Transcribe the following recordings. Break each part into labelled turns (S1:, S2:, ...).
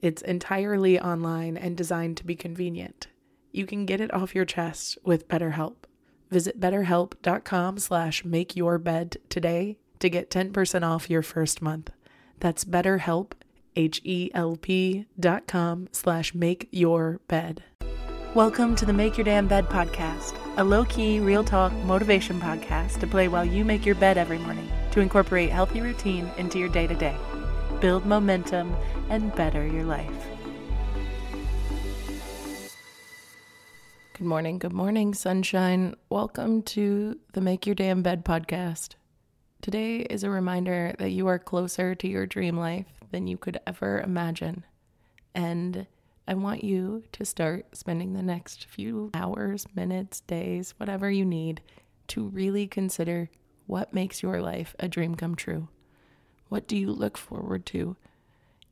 S1: It's entirely online and designed to be convenient. You can get it off your chest with BetterHelp. Visit betterhelp.com slash makeyourbed today to get 10% off your first month. That's betterhelp, H-E-L-P dot com slash make your bed. Welcome to the Make Your Damn Bed podcast, a low-key, real talk motivation podcast to play while you make your bed every morning to incorporate healthy routine into your day-to-day. Build momentum and better your life. Good morning, good morning, sunshine. Welcome to the Make Your Damn Bed podcast. Today is a reminder that you are closer to your dream life than you could ever imagine. And I want you to start spending the next few hours, minutes, days, whatever you need to really consider what makes your life a dream come true. What do you look forward to,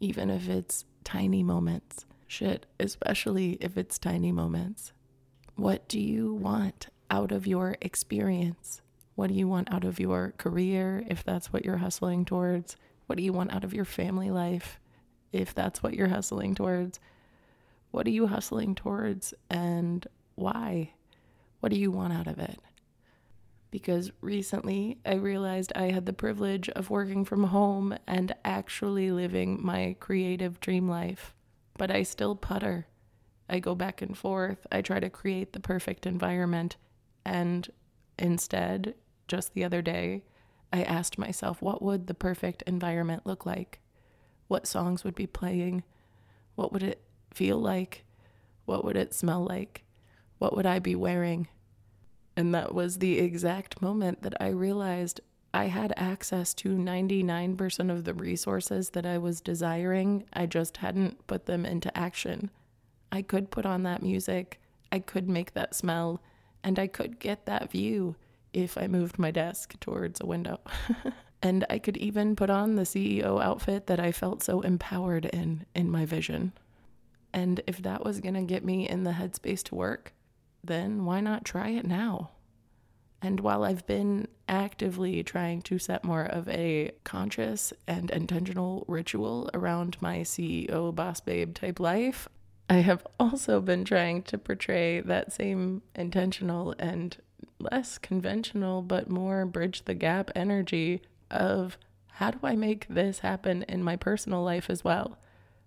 S1: even if it's tiny moments? Shit, especially if it's tiny moments. What do you want out of your experience? What do you want out of your career, if that's what you're hustling towards? What do you want out of your family life, if that's what you're hustling towards? What are you hustling towards and why? What do you want out of it? Because recently I realized I had the privilege of working from home and actually living my creative dream life, but I still putter. I go back and forth. I try to create the perfect environment. And instead, just the other day, I asked myself, what would the perfect environment look like? What songs would be playing? What would it feel like? What would it smell like? What would I be wearing? And that was the exact moment that I realized I had access to 99% of the resources that I was desiring. I just hadn't put them into action. I could put on that music, I could make that smell, and I could get that view if I moved my desk towards a window. and I could even put on the CEO outfit that I felt so empowered in in my vision. And if that was going to get me in the headspace to work, then why not try it now? And while I've been actively trying to set more of a conscious and intentional ritual around my CEO boss babe type life, I have also been trying to portray that same intentional and less conventional, but more bridge the gap energy of how do I make this happen in my personal life as well?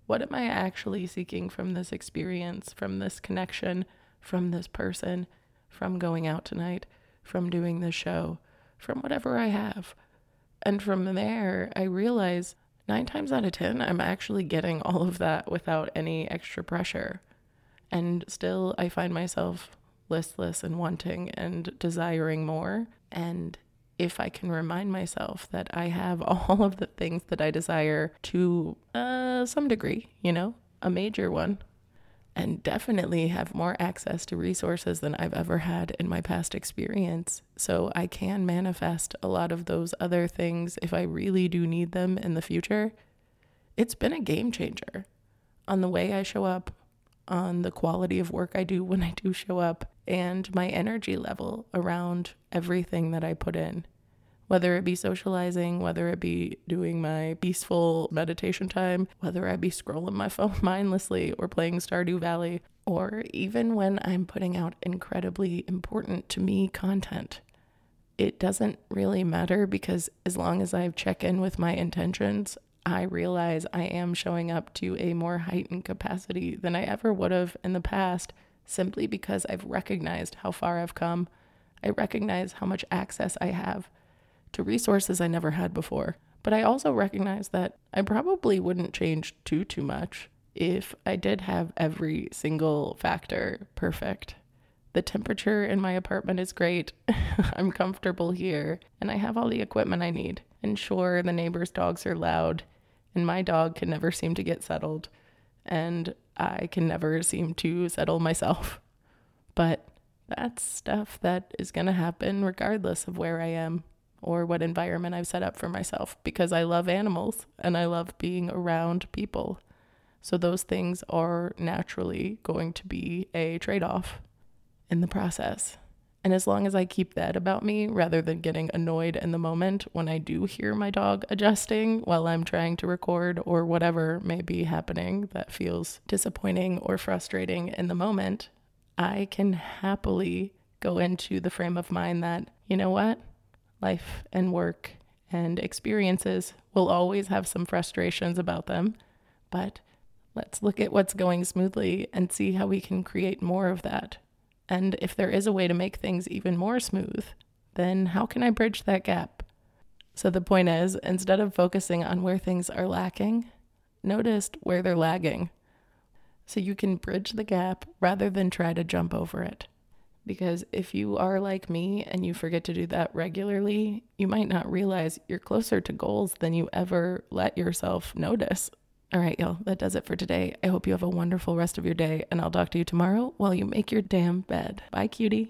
S1: What am I actually seeking from this experience, from this connection, from this person, from going out tonight, from doing this show, from whatever I have? And from there, I realize nine times out of 10, I'm actually getting all of that without any extra pressure. And still, I find myself listless and wanting and desiring more. And if I can remind myself that I have all of the things that I desire to uh, some degree, you know, a major one, and definitely have more access to resources than I've ever had in my past experience. So I can manifest a lot of those other things if I really do need them in the future. It's been a game changer on the way I show up, on the quality of work I do when I do show up, and my energy level around everything that I put in. Whether it be socializing, whether it be doing my peaceful meditation time, whether I be scrolling my phone mindlessly or playing Stardew Valley, or even when I'm putting out incredibly important to me content. It doesn't really matter because as long as I check in with my intentions, I realize I am showing up to a more heightened capacity than I ever would have in the past simply because I've recognized how far I've come. I recognize how much access I have to resources I never had before. But I also recognize that I probably wouldn't change too too much if I did have every single factor perfect. The temperature in my apartment is great. I'm comfortable here, and I have all the equipment I need. And sure, the neighbors' dogs are loud, and my dog can never seem to get settled, and I can never seem to settle myself. But that's stuff that is going to happen regardless of where I am or what environment I've set up for myself because I love animals and I love being around people. So those things are naturally going to be a trade off in the process. And as long as I keep that about me rather than getting annoyed in the moment when I do hear my dog adjusting while I'm trying to record or whatever may be happening that feels disappointing or frustrating in the moment, I can happily go into the frame of mind that, you know what? Life and work and experiences will always have some frustrations about them, but let's look at what's going smoothly and see how we can create more of that and if there is a way to make things even more smooth, then how can I bridge that gap? So the point is, instead of focusing on where things are lacking, notice where they're lagging. So you can bridge the gap rather than try to jump over it. Because if you are like me and you forget to do that regularly, you might not realize you're closer to goals than you ever let yourself notice. All right, y'all, that does it for today. I hope you have a wonderful rest of your day, and I'll talk to you tomorrow while you make your damn bed. Bye, cutie.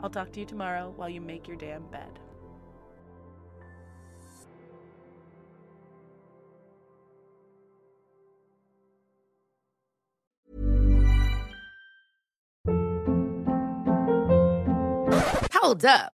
S2: I'll talk to you tomorrow while you make your damn bed.
S3: Hold up.